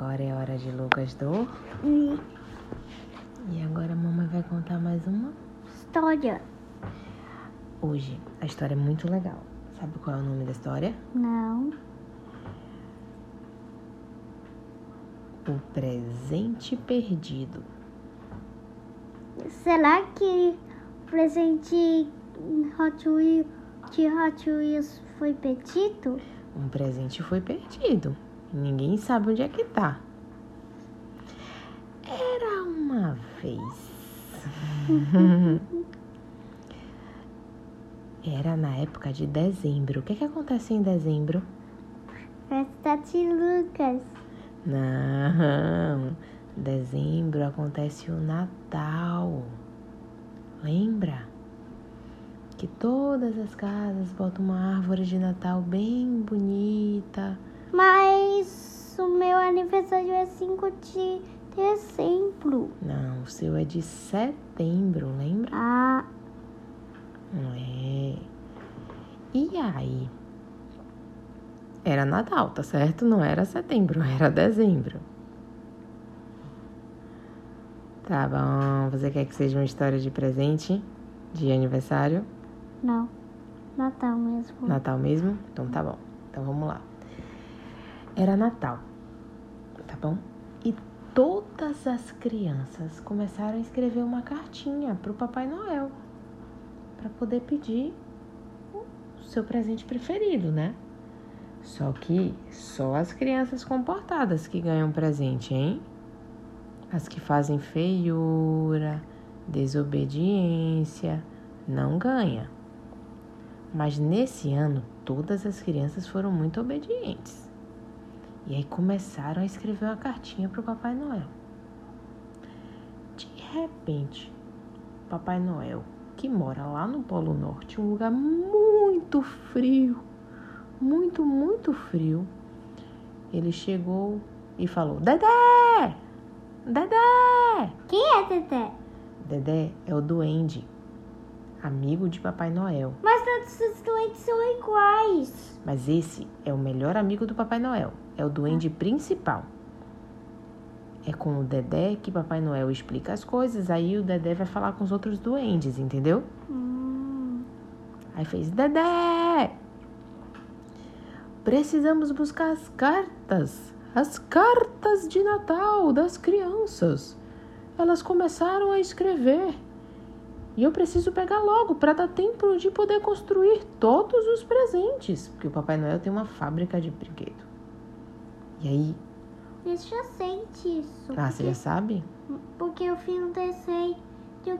agora é hora de Lucas do. E agora a mamãe vai contar mais uma. História. Hoje a história é muito legal. Sabe qual é o nome da história? Não. O presente perdido. Será que o presente Hot Wheels, de Hot Wheels foi perdido? Um presente foi perdido. Ninguém sabe onde é que tá. Era uma vez. Era na época de dezembro. O que, que acontece em dezembro? Festa de Lucas. Não. Dezembro acontece o Natal. Lembra? Que todas as casas botam uma árvore de Natal bem bonita. Mas o meu aniversário é 5 de dezembro. Não, o seu é de setembro, lembra? Ah, Não é. E aí? Era Natal, tá certo? Não era setembro, era dezembro. Tá bom. Você quer que seja uma história de presente? De aniversário? não. Natal mesmo. Natal mesmo? Então tá bom. Então vamos lá. Era Natal, tá bom? E todas as crianças começaram a escrever uma cartinha pro Papai Noel para poder pedir o seu presente preferido, né? Só que só as crianças comportadas que ganham presente, hein? As que fazem feiura, desobediência, não ganha. Mas nesse ano, todas as crianças foram muito obedientes. E aí começaram a escrever uma cartinha para o Papai Noel. De repente, Papai Noel, que mora lá no Polo Norte, um lugar muito frio, muito, muito frio, ele chegou e falou: Dedé! Dedé! Quem é Dedé? Dedé é o duende, amigo de Papai Noel. Mas todos os doentes são iguais. Mas esse é o melhor amigo do Papai Noel. É o duende principal. É com o Dedé que Papai Noel explica as coisas, aí o Dedé vai falar com os outros duendes, entendeu? Hum, Aí fez: Dedé! Precisamos buscar as cartas. As cartas de Natal das crianças. Elas começaram a escrever. E eu preciso pegar logo para dar tempo de poder construir todos os presentes. Porque o Papai Noel tem uma fábrica de brinquedo. E aí, eu já sei disso. ah, você já sabe? Porque eu fiz um desenho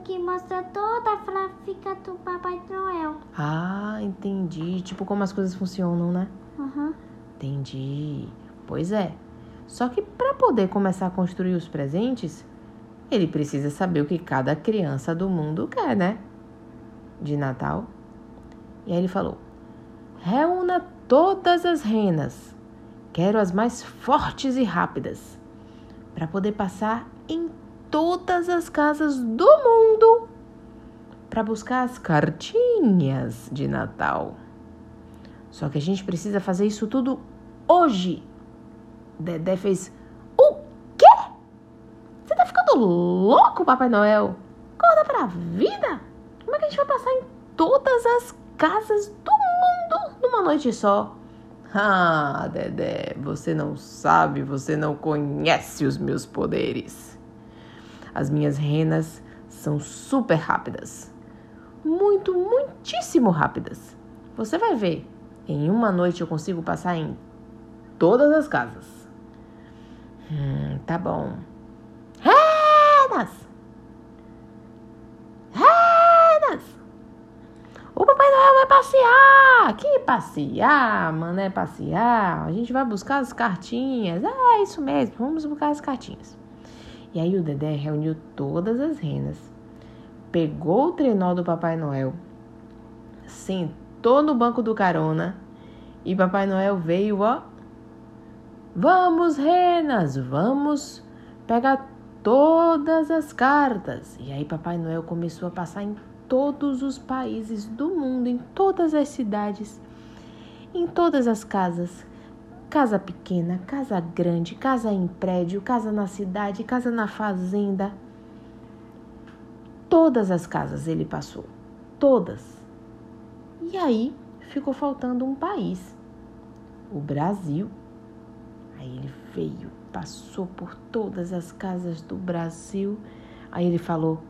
que mostra toda a fábrica do Papai Noel. Ah, entendi. Tipo como as coisas funcionam, né? Aham. Entendi. Pois é. Só que para poder começar a construir os presentes, ele precisa saber o que cada criança do mundo quer, né? De Natal. E aí ele falou: Reúna todas as renas. Quero as mais fortes e rápidas. Para poder passar em todas as casas do mundo para buscar as cartinhas de Natal. Só que a gente precisa fazer isso tudo hoje. Dedé fez: O quê? Você tá ficando louco, Papai Noel? Acorda pra vida? Como é que a gente vai passar em todas as casas do mundo numa noite só? Ah, Dedé, você não sabe, você não conhece os meus poderes. As minhas renas são super rápidas. Muito, muitíssimo rápidas. Você vai ver. Em uma noite eu consigo passar em todas as casas. Hum, tá bom. Renas! O Papai Noel vai passear! Que passear, mano? É passear. A gente vai buscar as cartinhas. É isso mesmo, vamos buscar as cartinhas. E aí o Dedé reuniu todas as renas, pegou o trenó do Papai Noel, sentou no banco do carona e Papai Noel veio, ó. Vamos, renas, vamos pegar todas as cartas. E aí Papai Noel começou a passar em todos os países do mundo, em todas as cidades, em todas as casas, Casa pequena, casa grande, casa em prédio, casa na cidade, casa na fazenda. Todas as casas ele passou. Todas. E aí ficou faltando um país. O Brasil. Aí ele veio, passou por todas as casas do Brasil. Aí ele falou: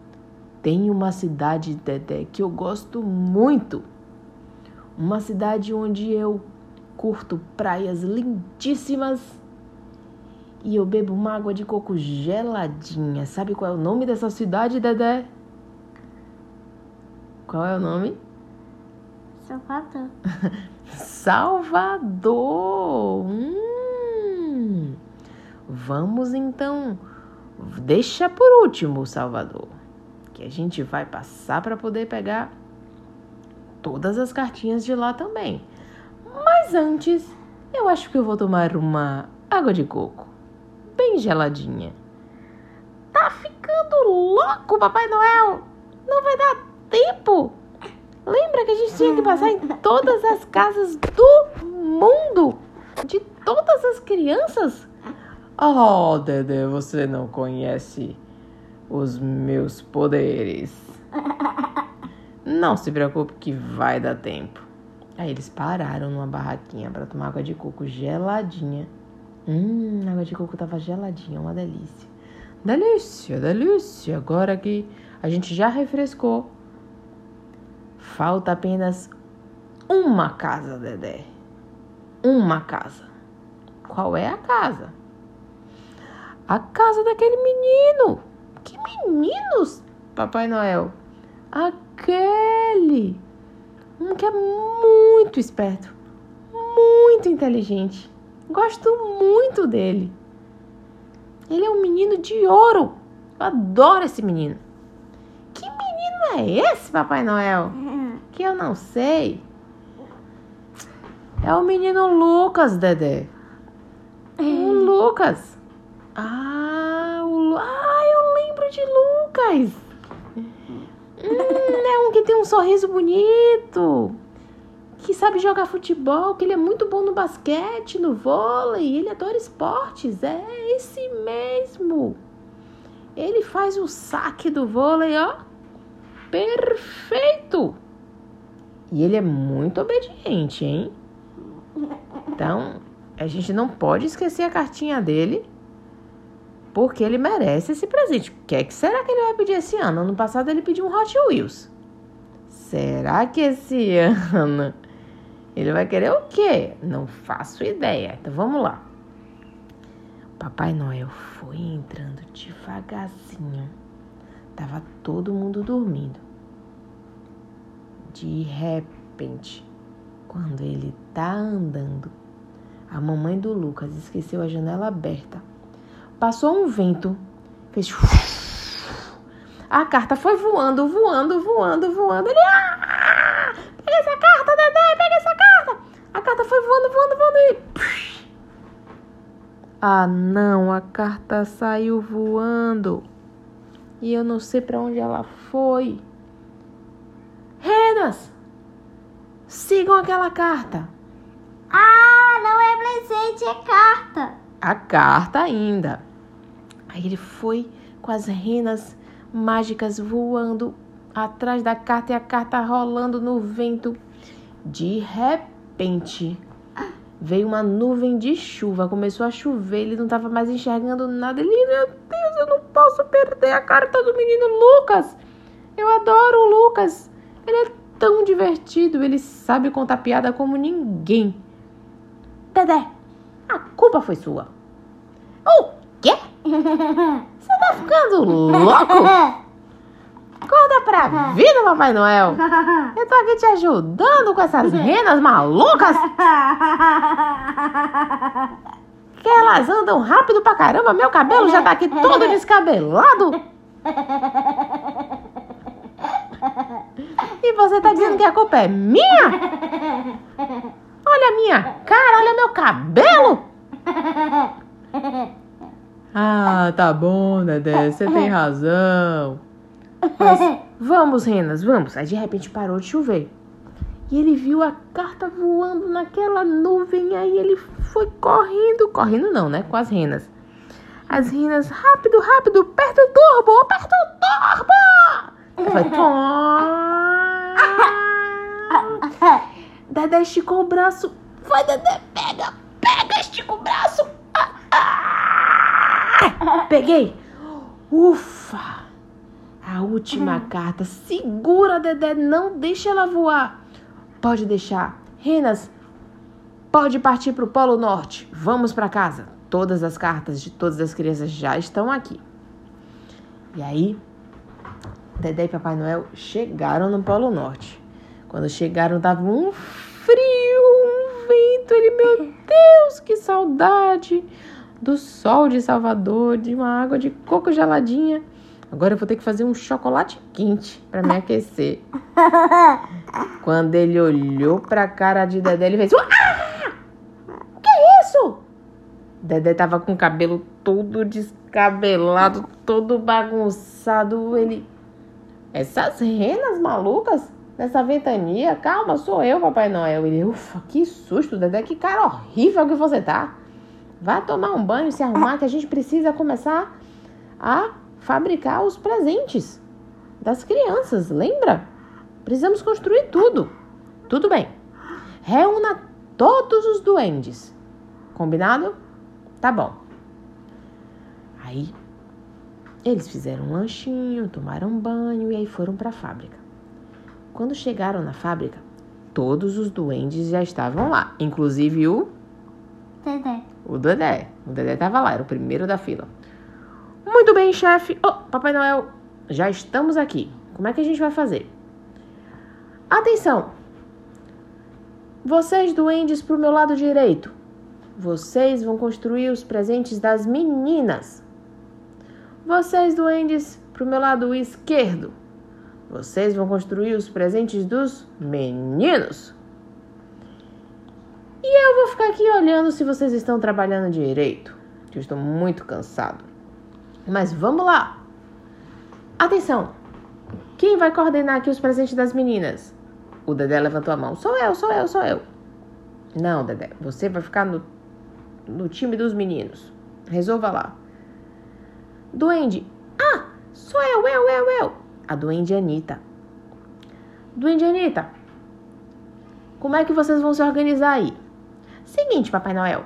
Tem uma cidade, Dedé, que eu gosto muito. Uma cidade onde eu curto praias lindíssimas e eu bebo uma água de coco geladinha. Sabe qual é o nome dessa cidade, Dedé? Qual é o nome? Salvador. Salvador. Hum. Vamos então. Deixa por último, Salvador, que a gente vai passar para poder pegar todas as cartinhas de lá também. Mas antes, eu acho que eu vou tomar uma água de coco, bem geladinha. Tá ficando louco, Papai Noel! Não vai dar tempo! Lembra que a gente tinha que passar em todas as casas do mundo? De todas as crianças? Oh, Dedé, você não conhece os meus poderes. Não se preocupe que vai dar tempo. Aí eles pararam numa barraquinha para tomar água de coco geladinha. Hum, a água de coco tava geladinha, uma delícia. Delícia, delícia. Agora que a gente já refrescou, falta apenas uma casa, Dedé. Uma casa. Qual é a casa? A casa daquele menino. Que meninos, Papai Noel? Aquele um que é muito esperto, muito inteligente. Gosto muito dele. Ele é um menino de ouro. Eu adoro esse menino. Que menino é esse, Papai Noel? Que eu não sei. É o menino Lucas, Dedé. O Lucas. Ah, o Lu... de Lucas. Hum, é um que tem um sorriso bonito. Que sabe jogar futebol, que ele é muito bom no basquete, no vôlei, ele adora esportes. É esse mesmo. Ele faz o saque do vôlei, ó. Perfeito! E ele é muito obediente, hein? Então, a gente não pode esquecer a cartinha dele porque ele merece esse presente. O que, é que será que ele vai pedir esse ano? Ano passado ele pediu um Hot Wheels. Será que esse ano ele vai querer o quê? Não faço ideia. Então vamos lá. Papai Noel foi entrando devagarzinho. Tava todo mundo dormindo. De repente, quando ele tá andando, a mamãe do Lucas esqueceu a janela aberta Passou um vento, fez. A carta foi voando, voando, voando, voando. Ele. Ah! Pega essa carta, Dedé, pega essa carta! A carta foi voando, voando, voando e. Ah, não, a carta saiu voando. E eu não sei para onde ela foi. Renas! Sigam aquela carta. Ah, não é presente, é carta. A carta ainda. Aí ele foi com as renas mágicas voando atrás da carta e a carta rolando no vento. De repente, veio uma nuvem de chuva, começou a chover, ele não estava mais enxergando nada. Ele, meu Deus, eu não posso perder a carta do menino Lucas. Eu adoro o Lucas. Ele é tão divertido, ele sabe contar piada como ninguém. Dedé, a culpa foi sua. O quê? Você tá ficando louco? Acorda pra vida, Papai Noel. Eu tô aqui te ajudando com essas renas malucas. Que elas andam rápido pra caramba. Meu cabelo já tá aqui todo descabelado. E você tá dizendo que a culpa é minha? Olha a minha cara, olha meu cabelo. Ah, tá bom, Dedé, você tem razão. Mas vamos, Renas, vamos. Aí de repente parou de chover. E ele viu a carta voando naquela nuvem, aí ele foi correndo, correndo não, né? Com as renas. As renas, rápido, rápido, aperta o turbo, aperta o turbo! Foi. Dedé esticou o braço. Vai, Dedé, pega, pega, estica o braço. Peguei. Ufa! A última carta. Segura, Dedé, não deixa ela voar. Pode deixar. Renas, pode partir para o Polo Norte. Vamos para casa. Todas as cartas de todas as crianças já estão aqui. E aí, Dedé e Papai Noel chegaram no Polo Norte. Quando chegaram, tava um frio, um vento. Ele, meu Deus, que saudade do sol de Salvador, de uma água de coco geladinha. Agora eu vou ter que fazer um chocolate quente para me aquecer. Quando ele olhou pra cara de Dedé, ele fez: ah! Que é isso? Dedé tava com o cabelo todo descabelado, todo bagunçado. Ele. Essas renas malucas nessa ventania? Calma, sou eu, Papai Noel. Ele, ufa, que susto, Dedé, que cara horrível que você tá. Vai tomar um banho, se arrumar, que a gente precisa começar a fabricar os presentes das crianças, lembra? Precisamos construir tudo. Tudo bem. Reúna todos os duendes. Combinado? Tá bom. Aí eles fizeram um lanchinho, tomaram banho e aí foram para a fábrica. Quando chegaram na fábrica, todos os duendes já estavam lá, inclusive o Dedé. O Dedé. O Dedé estava lá, era o primeiro da fila. Muito bem, chefe. Oh, Papai Noel, já estamos aqui. Como é que a gente vai fazer? Atenção! Vocês, duendes, para o meu lado direito. Vocês vão construir os presentes das meninas. Vocês, duendes, para o meu lado esquerdo. Vocês vão construir os presentes dos meninos. E eu vou ficar aqui olhando se vocês estão trabalhando direito, que eu estou muito cansado. Mas vamos lá. Atenção. Quem vai coordenar aqui os presentes das meninas? O Dedé levantou a mão. Sou eu, sou eu, sou eu. Não, Dedé, você vai ficar no, no time dos meninos. Resolva lá. Duende. Ah, sou eu, eu, eu, eu. A duende Anitta. Duende Anitta, como é que vocês vão se organizar aí? Seguinte, Papai Noel.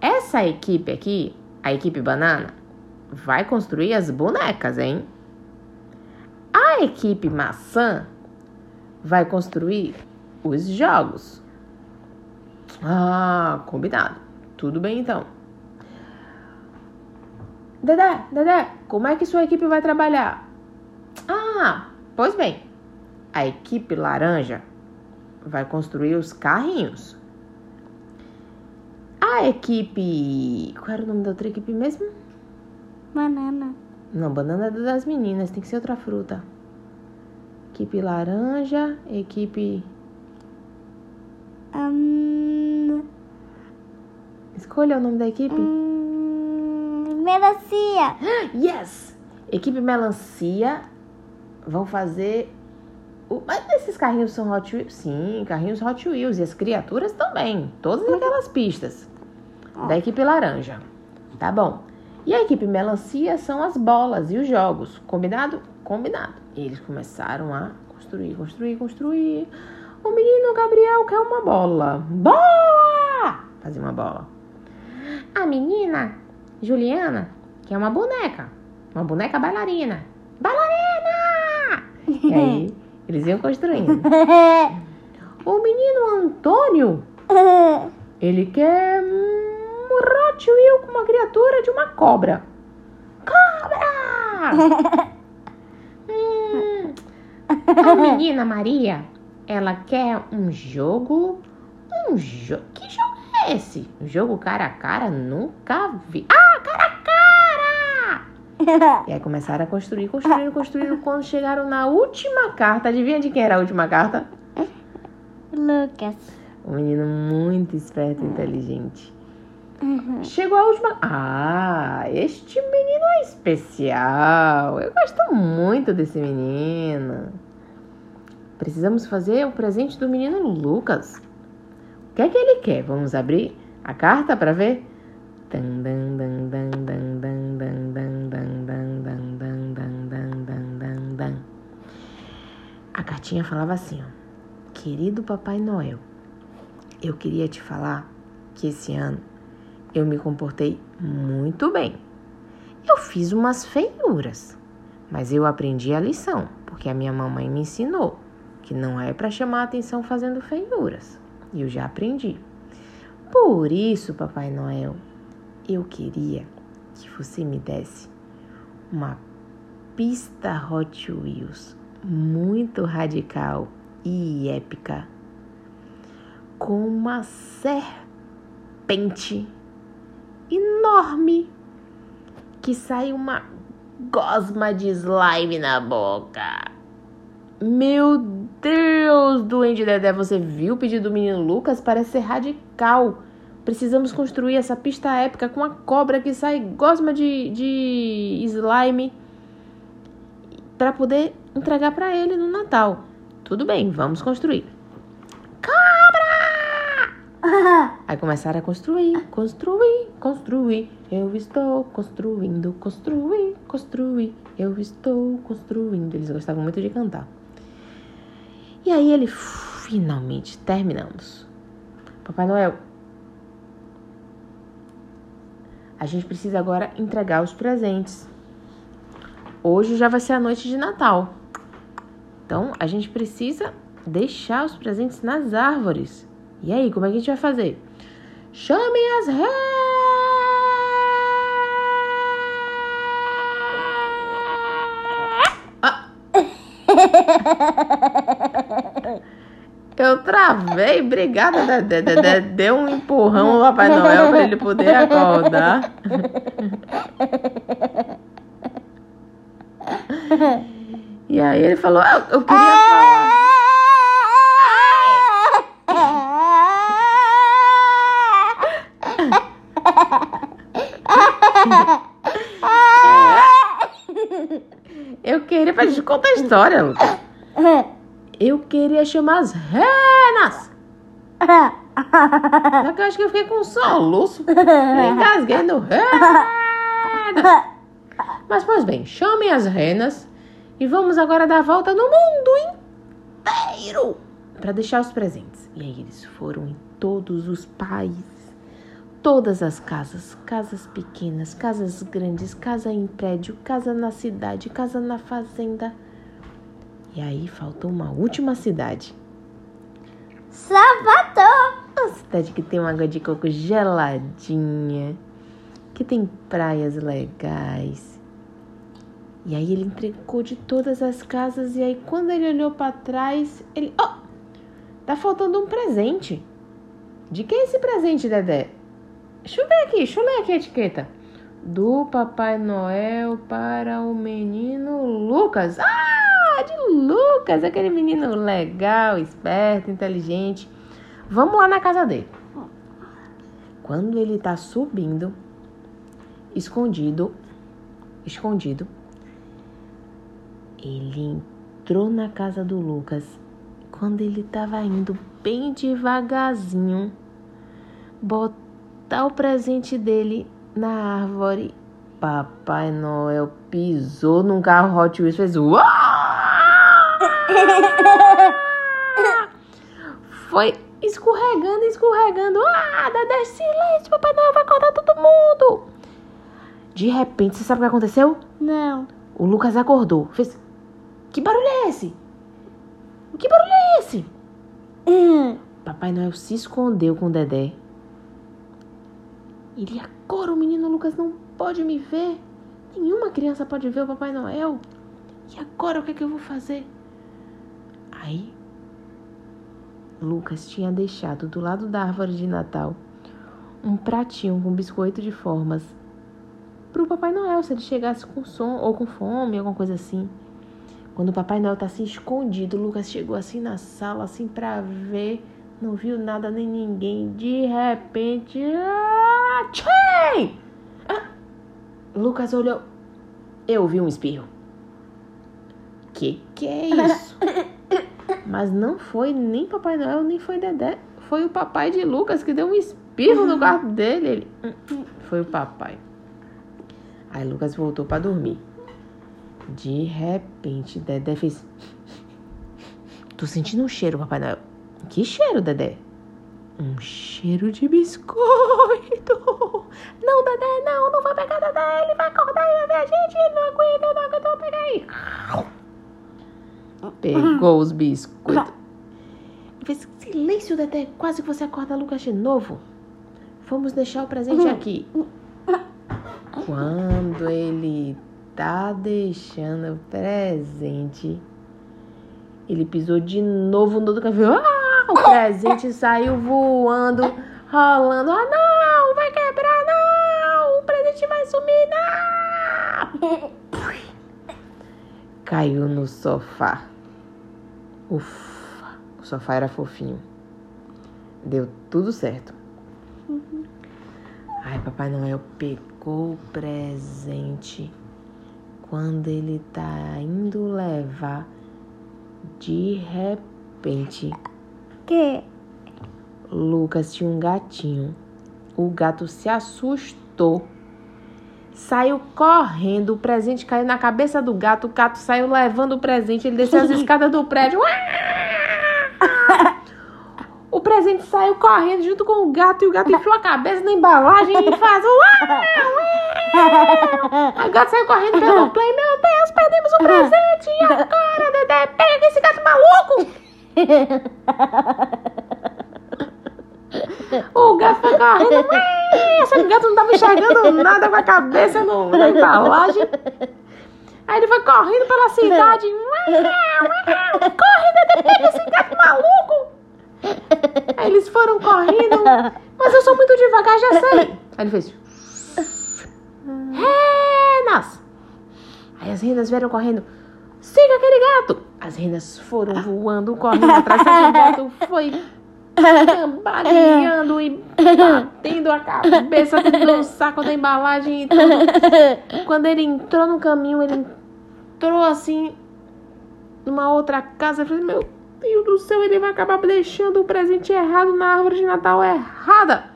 Essa equipe aqui, a equipe banana, vai construir as bonecas, hein? A equipe maçã vai construir os jogos. Ah, combinado. Tudo bem então. Dedé, Dedé, como é que sua equipe vai trabalhar? Ah, pois bem. A equipe laranja vai construir os carrinhos. A equipe. Qual era o nome da outra equipe mesmo? Banana. Não, banana é das meninas, tem que ser outra fruta. Equipe laranja, equipe. Hum, Escolha o nome da equipe. hum, melancia. Yes! Equipe melancia vão fazer. Mas esses carrinhos são Hot Wheels? Sim, carrinhos Hot Wheels. E as criaturas também. Todas aquelas pistas. Da equipe laranja. Tá bom. E a equipe melancia são as bolas e os jogos. Combinado? Combinado. E eles começaram a construir, construir, construir. O menino Gabriel quer uma bola. Bola! Fazer uma bola. A menina Juliana quer uma boneca. Uma boneca bailarina. Bailarina! E aí, eles iam construindo. O menino Antônio, ele quer Wheel com uma criatura de uma cobra. Cobra! Hum, a menina Maria, ela quer um jogo. Um jogo. Que jogo é esse? Um jogo cara a cara? Nunca vi. Ah, cara a cara! E aí começaram a construir, construindo, construindo. Quando chegaram na última carta, adivinha de quem era a última carta? Lucas. Um menino muito esperto e inteligente. Chegou a última. Ah, este menino é especial. Eu gosto muito desse menino. Precisamos fazer o presente do menino Lucas. O que é que ele quer? Vamos abrir? a carta para ver? A cartinha falava assim, ó. Querido Papai Noel, eu queria te falar que esse ano eu me comportei muito bem. Eu fiz umas feiuras, mas eu aprendi a lição, porque a minha mamãe me ensinou que não é para chamar atenção fazendo feiuras. E eu já aprendi. Por isso, Papai Noel, eu queria que você me desse uma pista Hot Wheels muito radical e épica com uma serpente enorme que sai uma gosma de slime na boca. Meu Deus, Duende Dedé, você viu o pedido do menino Lucas? Parece ser radical. Precisamos construir essa pista épica com a cobra que sai gosma de, de slime para poder entregar para ele no Natal. Tudo bem, vamos construir. Cobra! Aí começaram a construir, construir, construir. Eu estou construindo, construir, construir. Eu estou construindo. Eles gostavam muito de cantar. E aí ele finalmente terminamos. Papai Noel, a gente precisa agora entregar os presentes. Hoje já vai ser a noite de Natal. Então a gente precisa deixar os presentes nas árvores. E aí, como é que a gente vai fazer? Chamem as reis! Ah. Eu travei, obrigada. Deu um empurrão ao Papai Noel para ele poder acordar. E aí ele falou: Eu, eu queria falar. Eu queria pra gente contar a história, Lucas. Eu queria chamar as renas. Só que eu acho que eu fiquei com um soluço. Engasguei no renas. Mas, pois bem, chamem as renas e vamos agora dar a volta no mundo inteiro para deixar os presentes. E aí eles foram em todos os países, todas as casas, casas pequenas, casas grandes, casa em prédio, casa na cidade, casa na fazenda. E aí faltou uma última cidade. Salvador! Uma cidade que tem uma água de coco geladinha, que tem praias legais. E aí ele entregou de todas as casas e aí quando ele olhou para trás, ele, oh, tá faltando um presente. De quem é esse presente, Dedé? Deixa eu ver aqui, deixa eu ler aqui a etiqueta. Do Papai Noel para o menino Lucas. Ah! Lucas, aquele menino legal, esperto, inteligente. Vamos lá na casa dele. Quando ele tá subindo, escondido, escondido, ele entrou na casa do Lucas. Quando ele tava indo bem devagarzinho, botar o presente dele na árvore, Papai Noel pisou num carro Hot Wheels fez uau! Foi escorregando, escorregando. Ah, Dedé, silêncio, Papai Noel vai acordar todo mundo. De repente, você sabe o que aconteceu? Não. O Lucas acordou. Fez. Que barulho é esse? Que barulho é esse? Hum. Papai Noel se escondeu com o Dedé. Ele agora o menino Lucas não pode me ver. Nenhuma criança pode ver o Papai Noel. E agora o que é que eu vou fazer? Aí, Lucas tinha deixado do lado da árvore de Natal um pratinho com biscoito de formas para o Papai Noel, se ele chegasse com som ou com fome, alguma coisa assim. Quando o Papai Noel tá assim escondido, Lucas chegou assim na sala, assim para ver, não viu nada nem ninguém. De repente, ah, tchim! Ah, Lucas olhou, eu vi um espirro. Que que é isso? Mas não foi nem Papai Noel, nem foi Dedé. Foi o papai de Lucas que deu um espirro no quarto dele. Ele, "Hum, hum", foi o papai. Aí Lucas voltou pra dormir. De repente, Dedé fez. Tô sentindo um cheiro, Papai Noel. Que cheiro, Dedé? Um cheiro de biscoito. Não, Dedé, não, não vai pegar Dedé. Ele vai acordar e vai ver a gente. Ele não aguenta, não aguento, eu vou pegar aí. Pegou os biscoitos. Fez silêncio, Dedé. Quase que você acorda Lucas de novo. Vamos deixar o presente aqui. Quando ele tá deixando o presente, ele pisou de novo no do café. Ah, o presente saiu voando, rolando. Ah, não! Vai quebrar, não! O presente vai sumir, não! Caiu no sofá. Ufa, o sofá era fofinho. Deu tudo certo. Ai, Papai Noel pegou o presente. Quando ele tá indo levar, de repente, Que? Lucas tinha um gatinho. O gato se assustou. Saiu correndo, o presente caiu na cabeça do gato. O gato saiu levando o presente. Ele desceu as escadas do prédio. O presente saiu correndo junto com o gato e o gato enfiou a cabeça na embalagem e faz. O gato saiu correndo pelo play. Meu Deus, perdemos o presente. E agora, Dedé? Pega esse gato maluco! O gato foi correndo. O gato não tava enxergando nada com a cabeça no, na embalagem. Aí ele foi correndo pela cidade. Corre, Dedé, pega esse gato maluco! Aí eles foram correndo. Mas eu sou muito devagar, já sei. Aí ele fez. Renas! Aí as renas vieram correndo. Siga aquele gato! As renas foram voando, correndo atrás. O gato foi cambaleando e batendo a cabeça do saco da embalagem e tudo. Quando ele entrou no caminho, ele entrou assim numa outra casa. Eu falei, meu Deus do céu, ele vai acabar deixando o presente errado na árvore de Natal errada.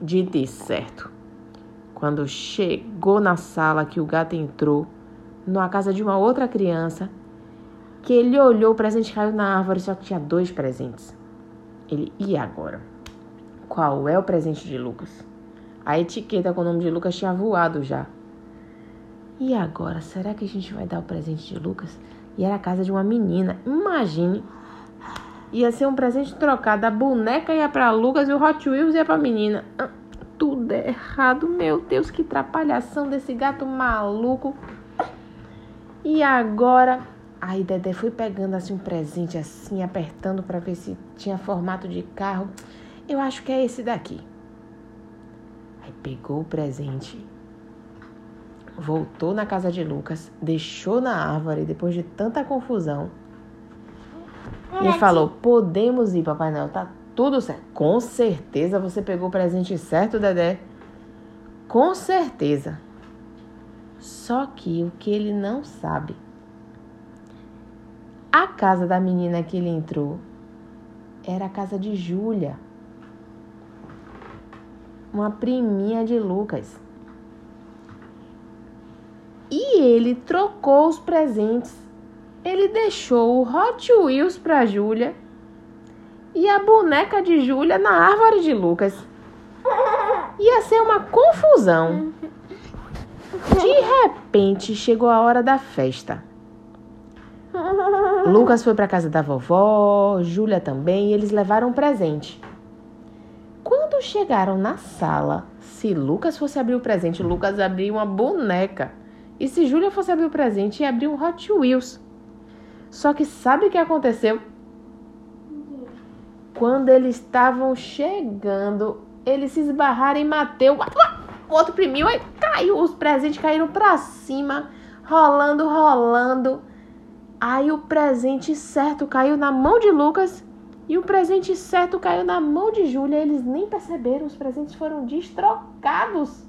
Dito certo. Quando chegou na sala que o gato entrou, numa casa de uma outra criança, que ele olhou o presente caiu na árvore, só que tinha dois presentes. Ele, e agora? Qual é o presente de Lucas? A etiqueta com o nome de Lucas tinha voado já. E agora? Será que a gente vai dar o presente de Lucas? E era a casa de uma menina. Imagine. Ia ser um presente trocado. A boneca ia pra Lucas e o Hot Wheels ia pra menina. Ah, Tudo errado. Meu Deus, que trapalhação desse gato maluco. E agora? Aí Dedé foi pegando assim um presente assim, apertando pra ver se tinha formato de carro. Eu acho que é esse daqui. Aí pegou o presente, voltou na casa de Lucas, deixou na árvore depois de tanta confusão. E falou: Podemos ir, Papai Noel, tá tudo certo. Com certeza você pegou o presente certo, Dedé. Com certeza. Só que o que ele não sabe, a casa da menina que ele entrou era a casa de Júlia, uma priminha de Lucas. E ele trocou os presentes. Ele deixou o Hot Wheels para Júlia e a boneca de Júlia na árvore de Lucas. Ia ser uma confusão. De repente chegou a hora da festa. Lucas foi para casa da vovó, Júlia também, e eles levaram um presente. Quando chegaram na sala, se Lucas fosse abrir o presente, Lucas abriu uma boneca. E se Júlia fosse abrir o presente, ia abrir um Hot Wheels. Só que sabe o que aconteceu? Quando eles estavam chegando, eles se esbarraram em Mateus. O outro primiu, aí caiu, os presentes caíram pra cima, rolando, rolando. Aí o presente certo caiu na mão de Lucas e o presente certo caiu na mão de Júlia. Eles nem perceberam, os presentes foram destrocados.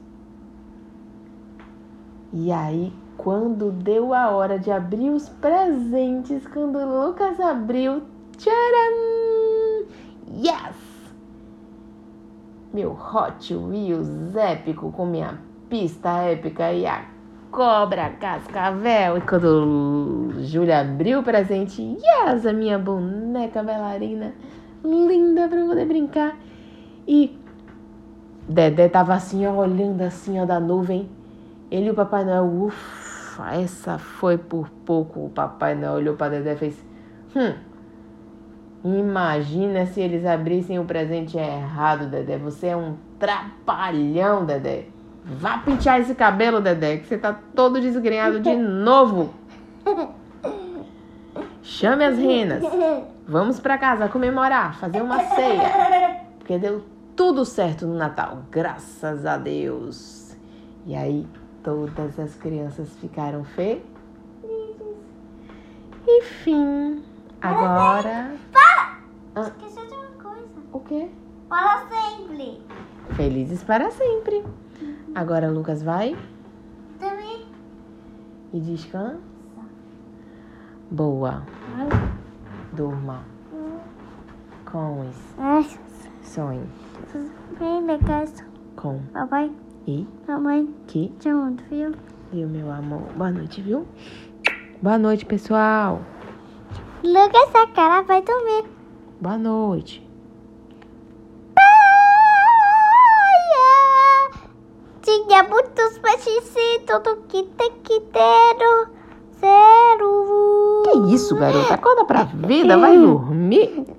E aí, quando deu a hora de abrir os presentes, quando Lucas abriu, tcharam! Yes! meu Hot Wheels épico com minha pista épica e a cobra cascavel. E quando Júlia abriu o presente, yes, a minha boneca bailarina linda pra poder brincar. E Dedé tava assim, ó, olhando assim, ó, da nuvem. Ele e o Papai Noel, ufa, essa foi por pouco. O Papai Noel olhou pra Dedé e fez, hum, imagina se eles abrissem o presente errado, Dedé. Você é um trapalhão, Dedé. Vá pentear esse cabelo, Dedé, que você tá todo desgrenhado de novo. Chame as renas. Vamos para casa comemorar, fazer uma ceia. Porque deu tudo certo no Natal, graças a Deus. E aí todas as crianças ficaram felizes. E fim. Agora. Para! Ah. De uma coisa. O quê? Fala sempre. Felizes para sempre. Agora Lucas vai Também. e descansa. Boa. Durma com os sonhos. Com Papai, e mamãe, que te amo, viu? e o meu amor. Boa noite, viu? Boa noite, pessoal. Lucas, a cara vai dormir. Boa noite. Tinha muitos peixecitos do quitequiteiro. Zero. Que isso, garota? Acorda pra vida, vai dormir.